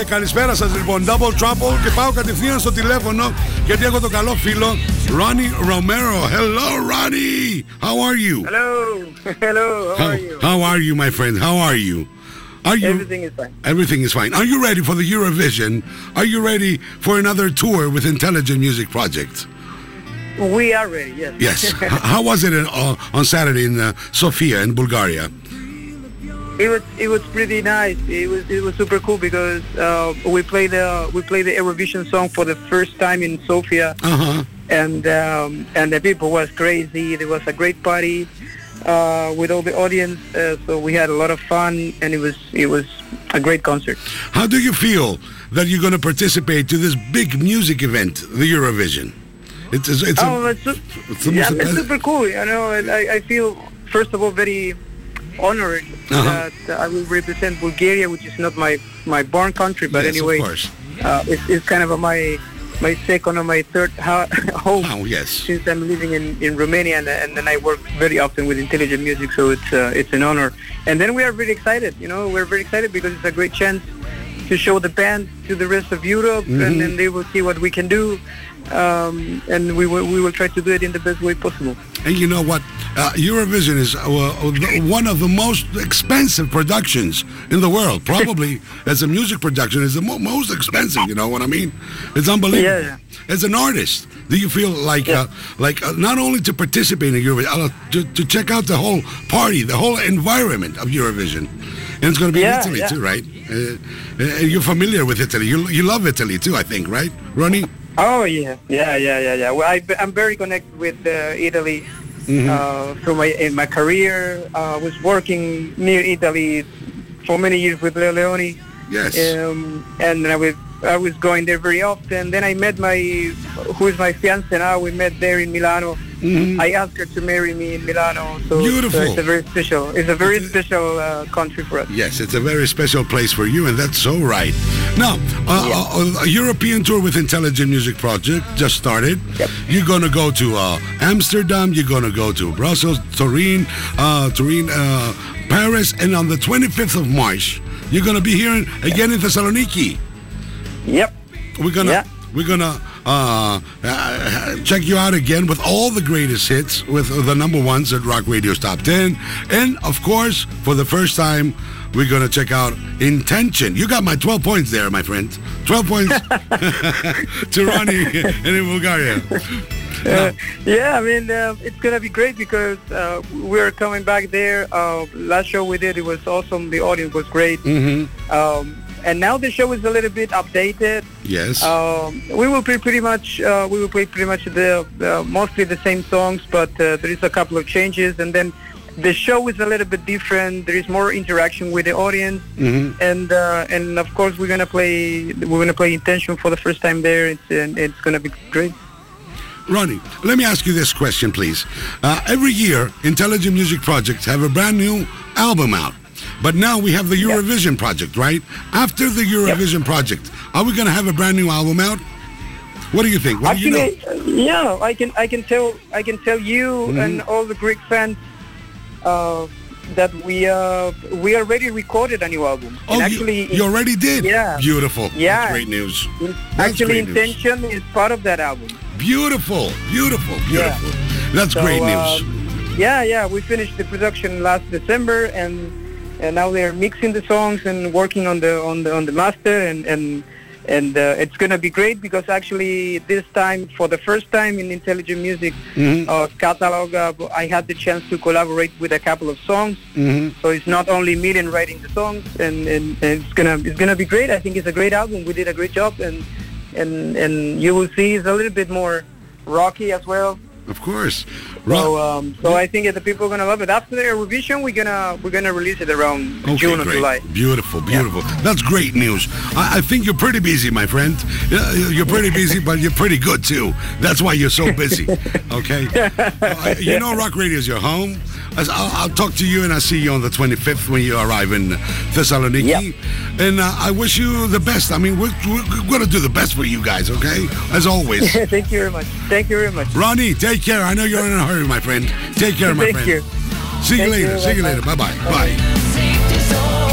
Ε, καλησπέρα σας λοιπόν, Double Trouble και πάω κατευθείαν στο τηλέφωνο γιατί έχω το καλό φίλο Ronnie Romero. Hello Ronnie, how are you? Hello, hello, how, How, are you? how are you my friend, how are you? Are you Everything is fine. Everything is fine. Are you ready for the Eurovision? Are you ready for another tour with Intelligent Music Project? We are ready, yes. Yes. H- how was it in, uh, on Saturday in uh, Sofia in Bulgaria? It was it was pretty nice. It was it was super cool because uh, we played the we played the Eurovision song for the first time in Sofia, Uh-huh. and um, and the people was crazy. There was a great party uh, with all the audience, uh, so we had a lot of fun, and it was it was a great concert. How do you feel that you're going to participate to this big music event, the Eurovision? It's, it's, it's a- oh, it's, su- it's yeah, it's super cool. You know, and I, I feel first of all very honored Uh-huh. that I will represent Bulgaria, which is not my my born country, but Yes, of anyway, course. uh, it's, it's kind of a, my my second or my third ho- home Oh, yes. since I'm living in, in Romania, and, and then I work very often with intelligent music, so it's uh, it's an honor. And then we are very excited. You know, we're very excited because it's a great chance to show the band to the rest of Europe, Mm-hmm. and then they will see what we can do, um, and we will we will try to do it in the best way possible. And you know what? Uh, Eurovision is uh, one of the most expensive productions in the world. Probably as a music production is the mo- most expensive. You know what I mean? It's unbelievable. Yeah, As an artist, do you feel like Yeah. uh, like uh, not only to participate in Eurovision, uh, to, to check out the whole party, the whole environment of Eurovision? And it's going to be in Italy yeah. too, right? Uh, uh, you're familiar with Italy. You you love Italy too, I think, right, Ronnie? Oh yeah, yeah, yeah, yeah, yeah. Well, I, I'm very connected with uh, Italy Mm-hmm. uh, through my in my career. Uh, I was working near Italy for many years with Leo Leone, Yes. um, and I was I was going there very often. Then I met my who is my fiance now. We met there in Milano. I asked her to marry me in Milano. So Mm-hmm. Beautiful. So it's a very special. It's a very special uh, country for us. Yes, it's a very special place for you, and that's so right. Now, uh, uh, a European tour with Intelligent Music Project just started. Yep. You're going to go to uh, Amsterdam, you're going to go to Brussels, Turin, uh, Turin, uh, Paris, and on the 25th of March, you're going to be here in, again in Thessaloniki. Yep. We're gonna Yeah. we're gonna uh, uh, check you out again with all the greatest hits with the number ones at Rock Radio's Top Ten, and of course, for the first time, we're gonna check out Intention. You got my 12 points there, my friend. 12 points to Ronnie and in Bulgaria. Uh, yeah, I mean, uh, it's gonna be great because uh, we're coming back there. Uh, last show we did, it was awesome. The audience was great. hmm Um, and now the show is a little bit updated. Yes. Um, we will play pretty much, uh, we will play pretty much the, the mostly the same songs, but uh, there is a couple of changes. And then the show is a little bit different. There is more interaction with the audience, Mhm. and uh, and of course we're gonna play we're gonna play Intention for the first time there. It's and it's gonna be great. Ronnie, let me ask you this question, please. Uh, every year, Intelligent Music Projects have a brand new album out. But now we have the Eurovision project, right? After the Eurovision project, are we going to have a brand new album out? What do you think? What do you know? Yeah, I can I can tell I can tell you Mm-hmm. and all the Greek fans uh, that we uh, we already recorded a new album. Oh, And actually, you, you already did? Yeah. Beautiful. Yeah. That's great news. That's actually, great news. Intention is part of that album. Beautiful. Beautiful. Beautiful. That's So, great news. um, yeah, yeah, we finished the production last December, and and now they're mixing the songs and working on the on the on the master, and and and uh, it's gonna be great because actually this time, for the first time in Intelligent Music Mhm. uh, catalog, uh, I had the chance to collaborate with a couple of songs. Mhm. So it's not only me and writing the songs, and, and, and it's gonna it's gonna be great. I think it's a great album. We did a great job, and and and you will see it's a little bit more rocky as well. Of course. So um, so I think that the people are gonna love it. After the Eurovision, we're gonna we're gonna release it around Okay, June or great. July. Beautiful, beautiful. That's great news. I, I think you're pretty busy, my friend. You're pretty busy, but you're pretty good too. That's why you're so busy. Okay. Uh, you know, Rock Radio is your home. I'll, I'll talk to you and I'll see you on the 25th when you arrive in Thessaloniki. Yep. And uh, I wish you the best. I mean, we're, we're going to do the best for you guys, okay? As always. Thank you very much. Thank you very much. Ronnie, take care. I know you're in a hurry, my friend. Take care, my friend. Thank friend. you. See you later. you. See you Bye-bye. later. Bye-bye. Bye. Safety zone.